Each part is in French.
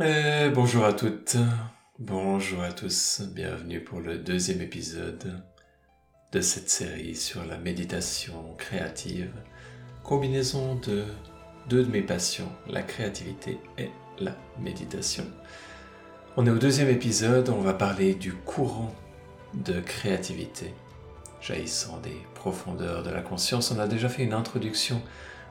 Euh, bonjour à toutes, bonjour à tous, bienvenue pour le deuxième épisode de cette série sur la méditation créative, combinaison de deux de mes passions, la créativité et la méditation. On est au deuxième épisode, on va parler du courant de créativité jaillissant des profondeurs de la conscience. On a déjà fait une introduction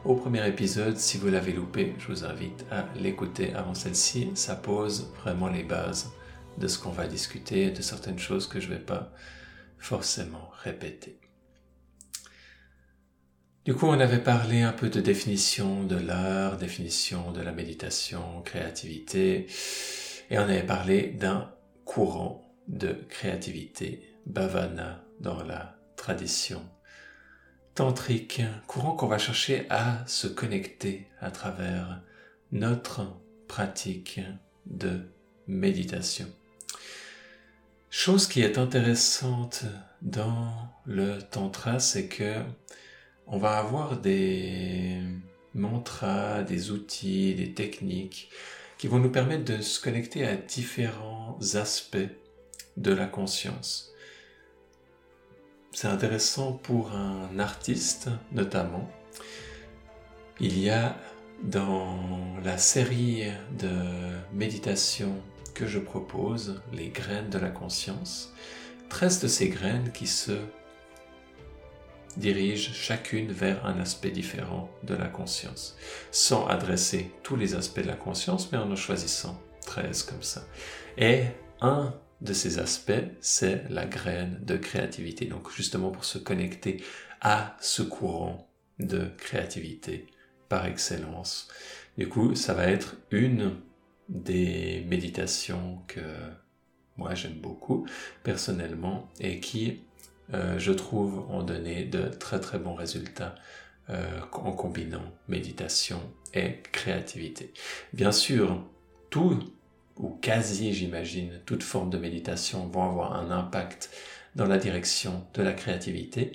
au premier épisode. Si vous l'avez loupé, je vous invite à l'écouter avant celle-ci. Ça pose vraiment les bases de ce qu'on va discuter, de certaines choses que je ne vais pas forcément répéter. Du coup, on avait parlé un peu de définition de l'art, définition de la méditation, créativité, et on avait parlé d'un courant de créativité, bhavana dans la tradition tantrique, courant qu'on va chercher à se connecter à travers notre pratique de méditation. Chose qui est intéressante dans le tantra, c'est que on va avoir des mantras, des outils, des techniques qui vont nous permettre de se connecter à différents aspects de la conscience. C'est intéressant pour un artiste notamment. Il y a dans la série de méditation que je propose, les graines de la conscience, 13 de ces graines qui se dirigent chacune vers un aspect différent de la conscience, sans adresser tous les aspects de la conscience, mais en en choisissant 13 comme ça. Et un de ces aspects, c'est la graine de créativité. Donc justement pour se connecter à ce courant de créativité par excellence. Du coup, ça va être une des méditations que moi j'aime beaucoup personnellement et qui, euh, je trouve, ont donné de très très bons résultats euh, en combinant méditation et créativité. Bien sûr, tout ou quasi, j'imagine, toute forme de méditation vont avoir un impact dans la direction de la créativité.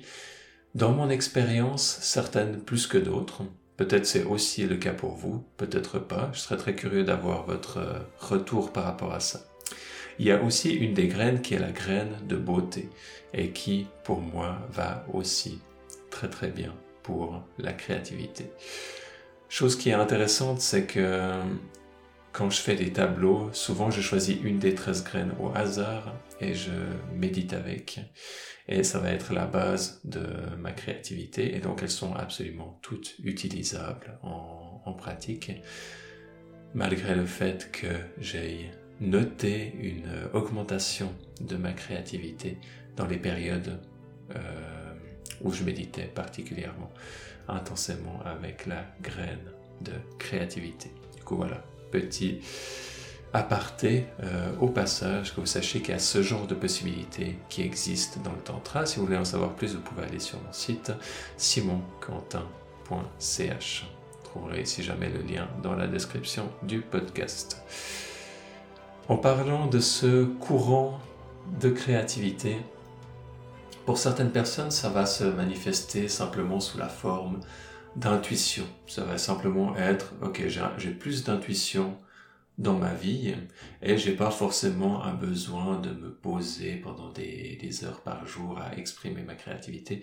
Dans mon expérience, certaines plus que d'autres. Peut-être c'est aussi le cas pour vous, peut-être pas. Je serais très curieux d'avoir votre euh, retour par rapport à ça. Il y a aussi une des graines qui est la graine de beauté et qui, pour moi, va aussi très très bien pour la créativité. Chose qui est intéressante, c'est que quand je fais des tableaux, souvent je choisis une des 13 graines au hasard et je médite avec. Et ça va être la base de ma créativité. Et donc elles sont absolument toutes utilisables en, pratique, malgré le fait que j'ai noté une augmentation de ma créativité dans les périodes euh, où je méditais particulièrement intensément avec la graine de créativité. Du coup voilà, petit aparté euh, au passage, que vous sachiez qu'il y a ce genre de possibilités qui existent dans le Tantra. Si vous voulez en savoir plus, vous pouvez aller sur mon site simonquentin.ch. Vous trouverez si jamais le lien dans la description du podcast. En parlant de ce courant de créativité, pour certaines personnes, ça va se manifester simplement sous la forme d'intuition. Ça va simplement être, ok, j'ai plus d'intuition dans ma vie et j'ai pas forcément un besoin de me poser pendant des, heures par jour à exprimer ma créativité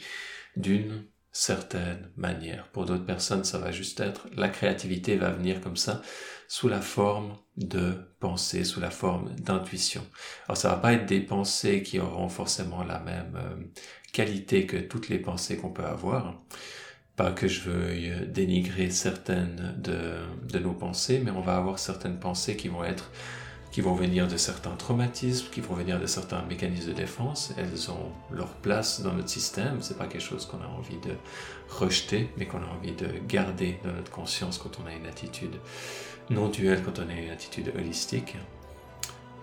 d'une certaine manière. Pour d'autres personnes, ça va juste être la créativité va venir comme ça sous la forme de pensée, sous la forme d'intuition. Alors ça va pas être des pensées qui auront forcément la même euh, qualité que toutes les pensées qu'on peut avoir. Pas que je veuille dénigrer certaines de, de nos pensées, mais on va avoir certaines pensées qui vont être qui vont venir de certains traumatismes, qui vont venir de certains mécanismes de défense. Elles ont leur place dans notre système. C'est pas quelque chose qu'on a envie de rejeter, mais qu'on a envie de garder dans notre conscience quand on a une attitude non duelle, quand on a une attitude holistique.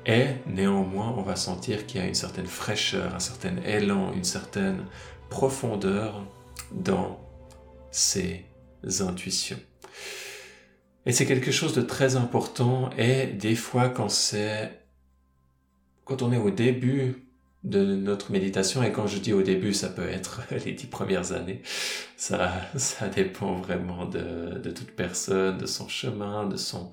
Et néanmoins, on va sentir qu'il y a une certaine fraîcheur, un certain élan, une certaine profondeur dans ses intuitions. Et c'est quelque chose de très important et des fois quand c'est quand on est au début de notre méditation et quand je dis au début ça peut être les dix premières années ça ça dépend vraiment de, de toute personne de son chemin de son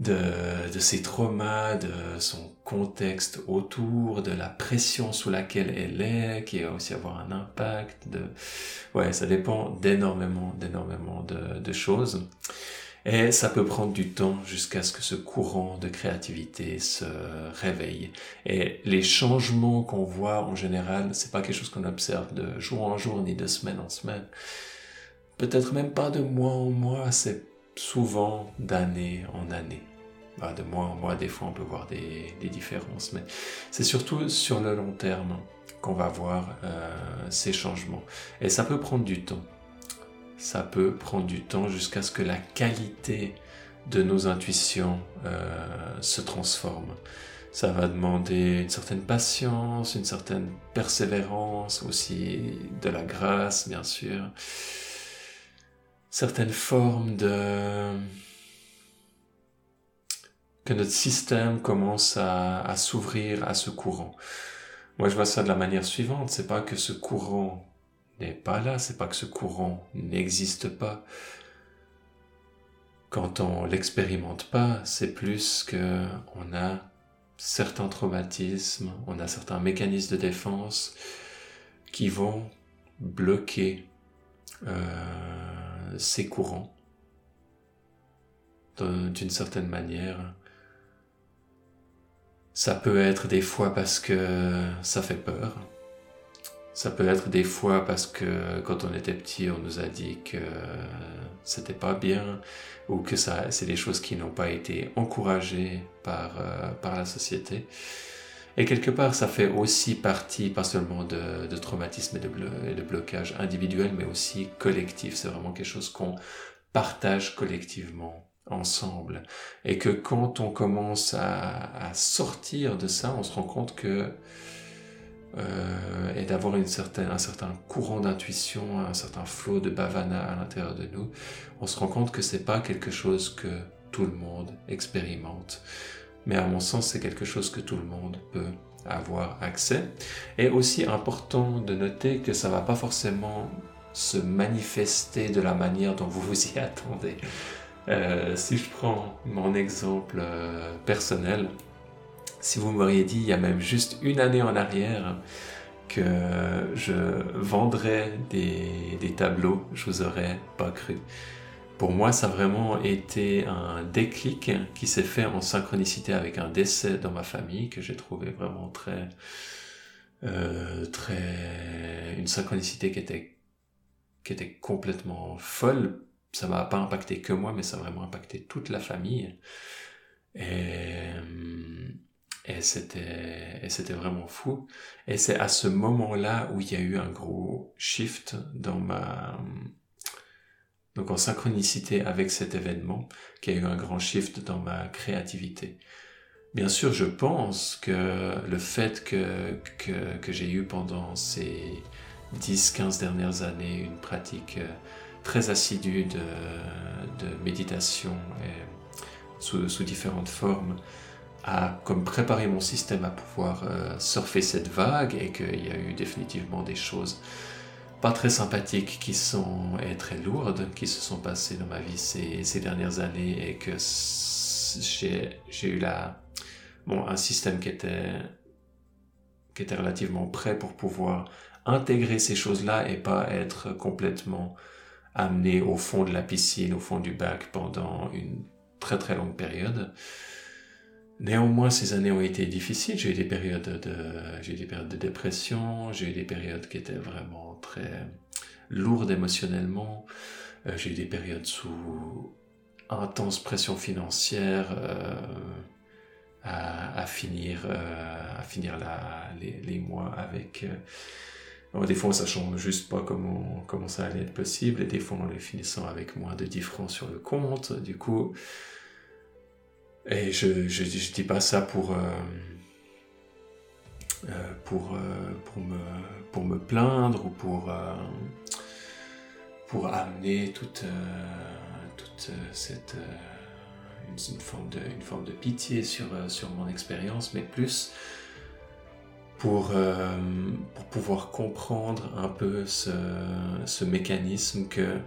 de, ses traumas, de son contexte autour, de la pression sous laquelle elle est, qui va aussi avoir un impact. De... Ouais, ça dépend d'énormément, d'énormément de, de, choses. Et ça peut prendre du temps jusqu'à ce que ce courant de créativité se réveille. Et les changements qu'on voit en général, c'est pas quelque chose qu'on observe de jour en jour ni de semaine en semaine. Peut-être même pas de mois en mois, c'est souvent d'année en année. Bah, de mois en mois, des fois on peut voir des, différences, mais c'est surtout sur le long terme qu'on va voir euh, ces changements. Et ça peut prendre du temps. Ça peut prendre du temps jusqu'à ce que la qualité de nos intuitions euh, se transforme. Ça va demander une certaine patience, une certaine persévérance, aussi de la grâce, bien sûr certaines formes de que notre système commence à, s'ouvrir à ce courant. Moi, je vois ça de la manière suivante. C'est pas que ce courant n'est pas là, c'est pas que ce courant n'existe pas. Quand on l'expérimente pas, c'est plus que on a certains traumatismes, on a certains mécanismes de défense qui vont bloquer euh, ces courants d'une certaine manière. Ça peut être des fois parce que ça fait peur. Ça peut être des fois parce que quand on était petit, on nous a dit que c'était pas bien ou que ça, c'est des choses qui n'ont pas été encouragées par, euh, par la société. Et quelque part, ça fait aussi partie, pas seulement de, de traumatisme et de, et de blocage individuel, mais aussi collectif. C'est vraiment quelque chose qu'on partage collectivement ensemble. Et que quand on commence à, sortir de ça, on se rend compte que euh, et d'avoir un certain courant d'intuition, un certain flot de bhavana à l'intérieur de nous, on se rend compte que c'est pas quelque chose que tout le monde expérimente mais à mon sens, c'est quelque chose que tout le monde peut avoir accès. Et aussi important de noter que ça va pas forcément se manifester de la manière dont vous vous y attendez. Euh, si je prends mon exemple euh, personnel, si vous m'auriez dit il y a même juste une année en arrière que je vendrais des, des tableaux, je vous aurais pas cru pour moi, ça a vraiment été un déclic qui s'est fait en synchronicité avec un décès dans ma famille que j'ai trouvé vraiment très, euh, très, une synchronicité qui était, qui était complètement folle. Ça m'a pas impacté que moi, mais ça a vraiment impacté toute la famille. Et, et c'était, vraiment fou. Et c'est à ce moment-là où il y a eu un gros shift dans ma, donc en synchronicité avec cet événement, qui a eu un grand shift dans ma créativité. Bien sûr, je pense que le fait que, que, j'ai eu pendant ces 10-15 dernières années une pratique euh, très assidue de, méditation sous, différentes formes a comme préparé mon système à pouvoir euh, surfer cette vague et qu'il y a eu définitivement des choses pas très sympathiques qui sont et très lourdes qui se sont passées dans ma vie ces, ces dernières années et que j'ai eu la, bon, un système qui était, qui était relativement prêt pour pouvoir intégrer ces choses-là et pas être complètement amené au fond de la piscine, au fond du bac pendant une très très longue période. Néanmoins, ces années ont été difficiles. J'ai eu des périodes de, j'ai des périodes de dépression, j'ai eu des périodes qui étaient vraiment très lourdes émotionnellement. Euh, j'ai eu des périodes sous intense pression financière euh, à, finir, euh, à finir les, mois avec. Des fois, ça sachant juste pas comment, comment ça allait être possible, et des fois, en les finissant avec moins de 10 francs sur le compte. Du coup, et je, je, dis pas ça pour, euh, euh, euh, pour, me, pour me plaindre ou pour, pour amener toute, toute cette une, forme de, une forme de pitié sur, sur mon expérience, mais plus pour, pour pouvoir comprendre un peu ce, ce mécanisme que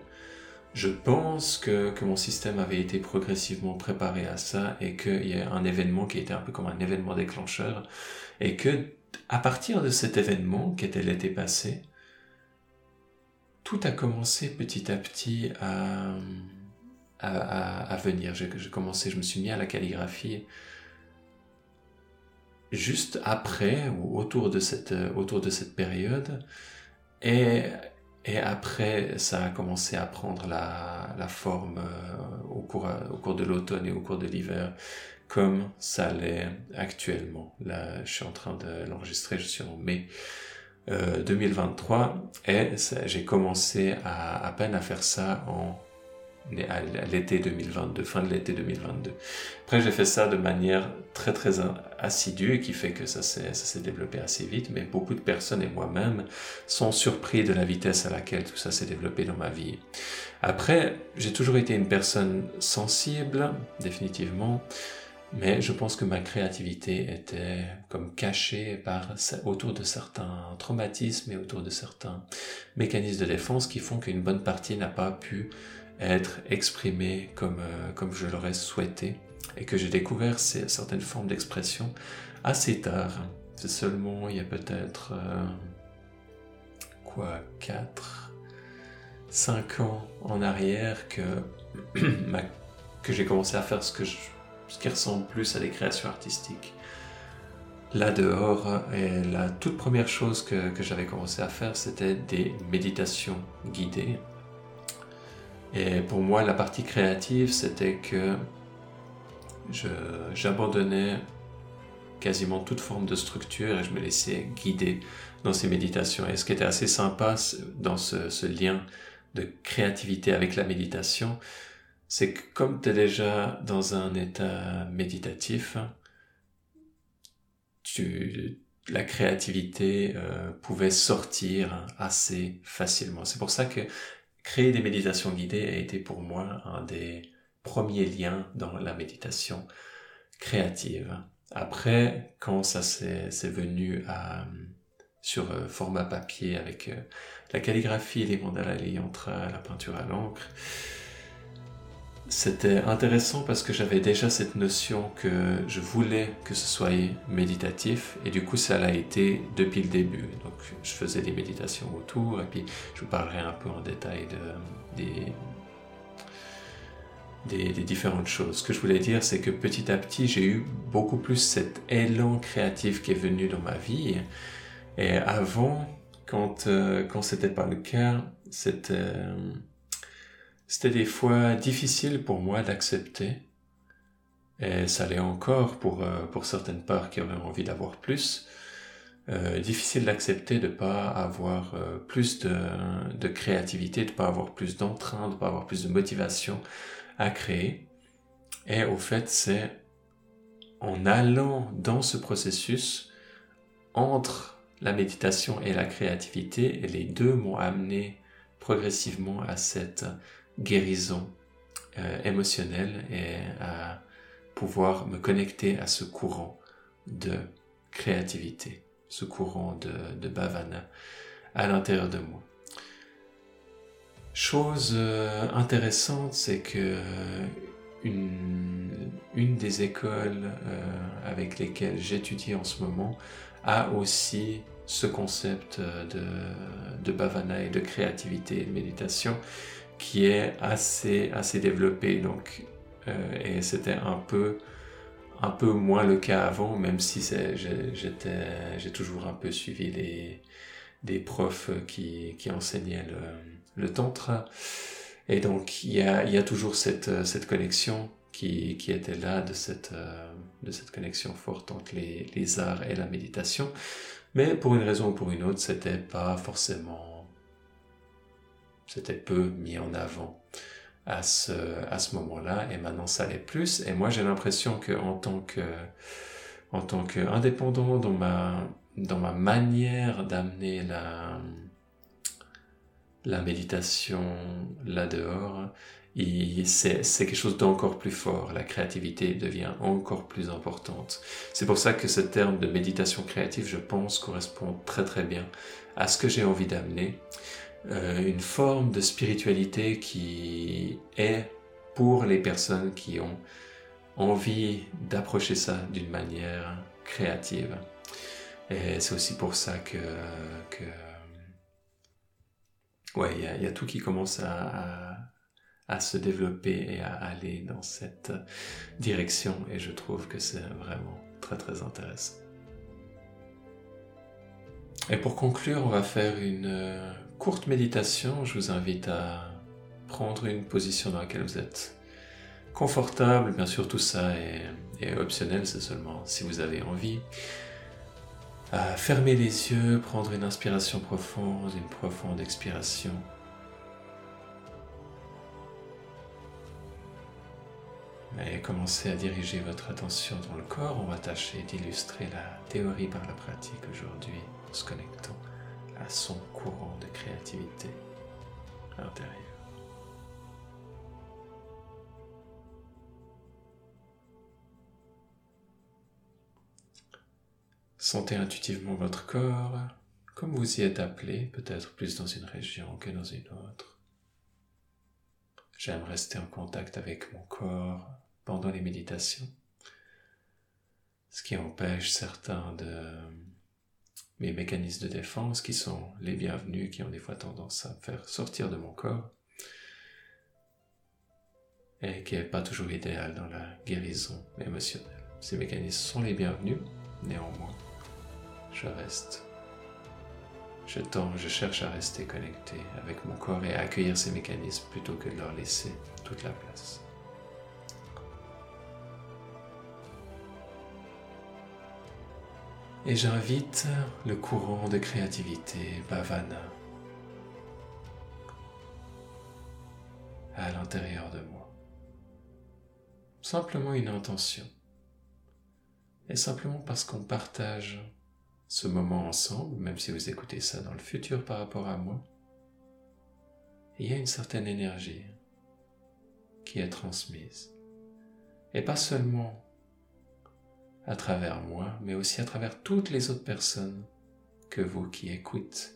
je pense que, que, mon système avait été progressivement préparé à ça et qu'il y a un événement qui était un peu comme un événement déclencheur et que à partir de cet événement qui était l'été passé, tout a commencé petit à petit à, à, à, venir. J'ai commencé, je me suis mis à la calligraphie juste après ou autour de cette, autour de cette période et et après, ça a commencé à prendre la, la forme euh, au, cours, au cours de l'automne et au cours de l'hiver, comme ça l'est actuellement. Là, je suis en train de l'enregistrer, je suis en mai euh, 2023, et j'ai commencé à, à peine à faire ça en à l'été 2022, fin de l'été 2022. Après, j'ai fait ça de manière très très assidue et qui fait que ça s'est développé assez vite, mais beaucoup de personnes et moi-même sont surpris de la vitesse à laquelle tout ça s'est développé dans ma vie. Après, j'ai toujours été une personne sensible, définitivement, mais je pense que ma créativité était comme cachée par, autour de certains traumatismes et autour de certains mécanismes de défense qui font qu'une bonne partie n'a pas pu être exprimé comme, euh, comme je l'aurais souhaité et que j'ai découvert ces, certaines formes d'expression assez tard. C'est seulement il y a peut-être euh, quoi 4 5 ans en arrière que que j'ai commencé à faire ce que ce qui ressemble plus à des créations artistiques. Là dehors, et la toute première chose que, que j'avais commencé à faire, c'était des méditations guidées et pour moi, la partie créative, c'était que j'abandonnais quasiment toute forme de structure et je me laissais guider dans ces méditations. Et ce qui était assez sympa dans ce, lien de créativité avec la méditation, c'est que comme tu es déjà dans un état méditatif, la créativité euh, pouvait sortir assez facilement. C'est pour ça que créer des méditations guidées a été pour moi un des premiers liens dans la méditation créative. Après, quand ça s'est venu sur euh, format papier avec euh, la calligraphie les mandalas entre la peinture à l'encre, c'était intéressant parce que j'avais déjà cette notion que je voulais que ce soit méditatif et du coup ça l'a été depuis le début. Donc je faisais des méditations autour et puis je vous parlerai un peu en détail de, des, différentes choses. Ce que je voulais dire c'est que petit à petit j'ai eu beaucoup plus cet élan créatif qui est venu dans ma vie et avant quand, euh, quand c'était pas le cas c'était c'était des fois difficile pour moi d'accepter, et ça l'est encore pour, euh, pour certaines parts qui auraient envie d'avoir plus, euh, difficile d'accepter de pas avoir euh, plus de, de créativité, de pas avoir plus d'entrain, de pas avoir plus de motivation à créer. Et au fait, c'est en allant dans ce processus entre la méditation et la créativité, et les deux m'ont amené progressivement à cette guérison euh, émotionnelle et à pouvoir me connecter à ce courant de créativité, ce courant de, de bhavana à l'intérieur de moi. Chose euh, intéressante, c'est que euh, une, une, des écoles avec lesquelles j'étudie en ce moment a aussi ce concept de, de bhavana et de créativité et de méditation qui est assez, assez développé. Donc, euh, et c'était un peu, un peu moins le cas avant, même si j'ai toujours un peu suivi des, des profs qui, qui enseignaient le, le tantra. Et donc, il y a, y a toujours cette, cette connexion qui, qui était là, de cette, de cette connexion forte entre les, les arts et la méditation. Mais pour une raison ou pour une autre, c'était pas forcément c'était peu mis en avant à ce, à ce moment-là, et maintenant ça l'est plus. Et moi, j'ai l'impression que en tant que, en tant qu'indépendant dans ma, dans ma manière d'amener la, la méditation là dehors, c'est quelque chose d'encore plus fort. La créativité devient encore plus importante. C'est pour ça que ce terme de méditation créative, je pense, correspond très très bien à ce que j'ai envie d'amener. Euh, une forme de spiritualité qui est pour les personnes qui ont envie d'approcher ça d'une manière créative. Et c'est aussi pour ça que, ouais, il y, a tout qui commence à, à, se développer et à aller dans cette direction. Et je trouve que c'est vraiment très très intéressant. Et pour conclure, on va faire une courte méditation. Je vous invite à prendre une position dans laquelle vous êtes confortable. Bien sûr, tout ça est, optionnel, c'est seulement si vous avez envie. À fermer les yeux, prendre une inspiration profonde, une profonde expiration. Et commencez à diriger votre attention dans le corps. On va tâcher d'illustrer la théorie par la pratique aujourd'hui en se connectant à son courant de créativité intérieure. Sentez intuitivement votre corps comme vous y êtes appelé, peut-être plus dans une région que dans une autre. J'aime rester en contact avec mon corps pendant les méditations, ce qui empêche certains de mes mécanismes de défense qui sont les bienvenus, qui ont des fois tendance à me faire sortir de mon corps et qui n'est pas toujours idéal dans la guérison émotionnelle. Ces mécanismes sont les bienvenus, néanmoins, je reste. Je tends, je cherche à rester connecté avec mon corps et à accueillir ces mécanismes plutôt que de leur laisser toute la place. Et j'invite le courant de créativité Bhavana à l'intérieur de moi. Simplement une intention. Et simplement parce qu'on partage ce moment ensemble, même si vous écoutez ça dans le futur par rapport à moi, il y a une certaine énergie qui est transmise. Et pas seulement à travers moi, mais aussi à travers toutes les autres personnes que vous qui écoutent,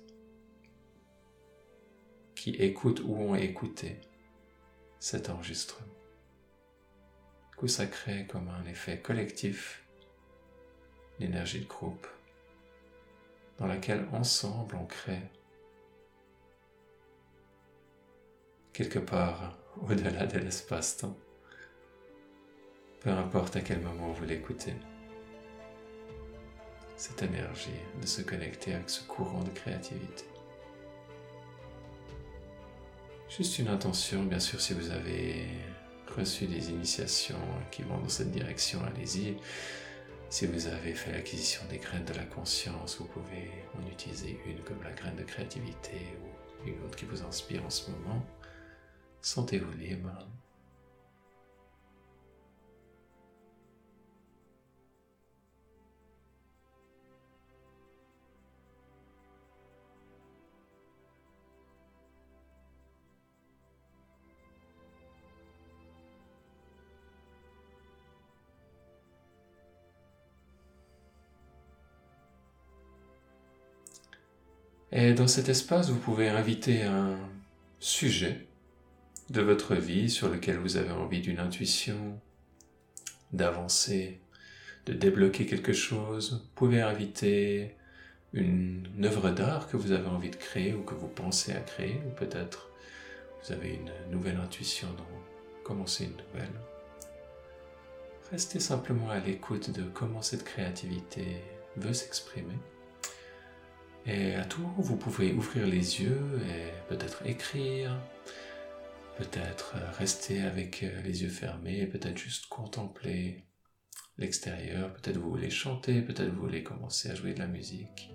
qui écoutent ou ont écouté cet enregistrement. Du coup, ça crée comme un effet collectif l'énergie de groupe dans laquelle ensemble on crée quelque part au-delà de l'espace-temps, peu importe à quel moment vous l'écoutez cette énergie de se connecter avec ce courant de créativité. Juste une intention, bien sûr, si vous avez reçu des initiations qui vont dans cette direction, allez-y. Si vous avez fait l'acquisition des graines de la conscience, vous pouvez en utiliser une comme la graine de créativité ou une autre qui vous inspire en ce moment. Sentez-vous libre. Et dans cet espace, vous pouvez inviter un sujet de votre vie sur lequel vous avez envie d'une intuition, d'avancer, de débloquer quelque chose. Vous pouvez inviter une œuvre d'art que vous avez envie de créer ou que vous pensez à créer, ou peut-être vous avez une nouvelle intuition dont commencer une nouvelle. Restez simplement à l'écoute de comment cette créativité veut s'exprimer. Et à tout, vous pouvez ouvrir les yeux et peut-être écrire, peut-être rester avec les yeux fermés, peut-être juste contempler l'extérieur, peut-être vous voulez chanter, peut-être vous voulez commencer à jouer de la musique.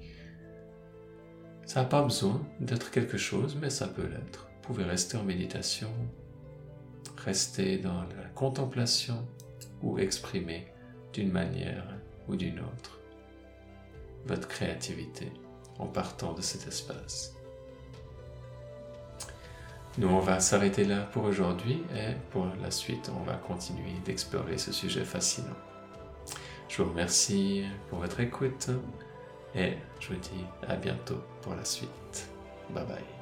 Ça n'a pas besoin d'être quelque chose, mais ça peut l'être. Vous pouvez rester en méditation, rester dans la contemplation ou exprimer d'une manière ou d'une autre votre créativité partant de cet espace. Nous, on va s'arrêter là pour aujourd'hui et pour la suite, on va continuer d'explorer ce sujet fascinant. Je vous remercie pour votre écoute et je vous dis à bientôt pour la suite. Bye bye.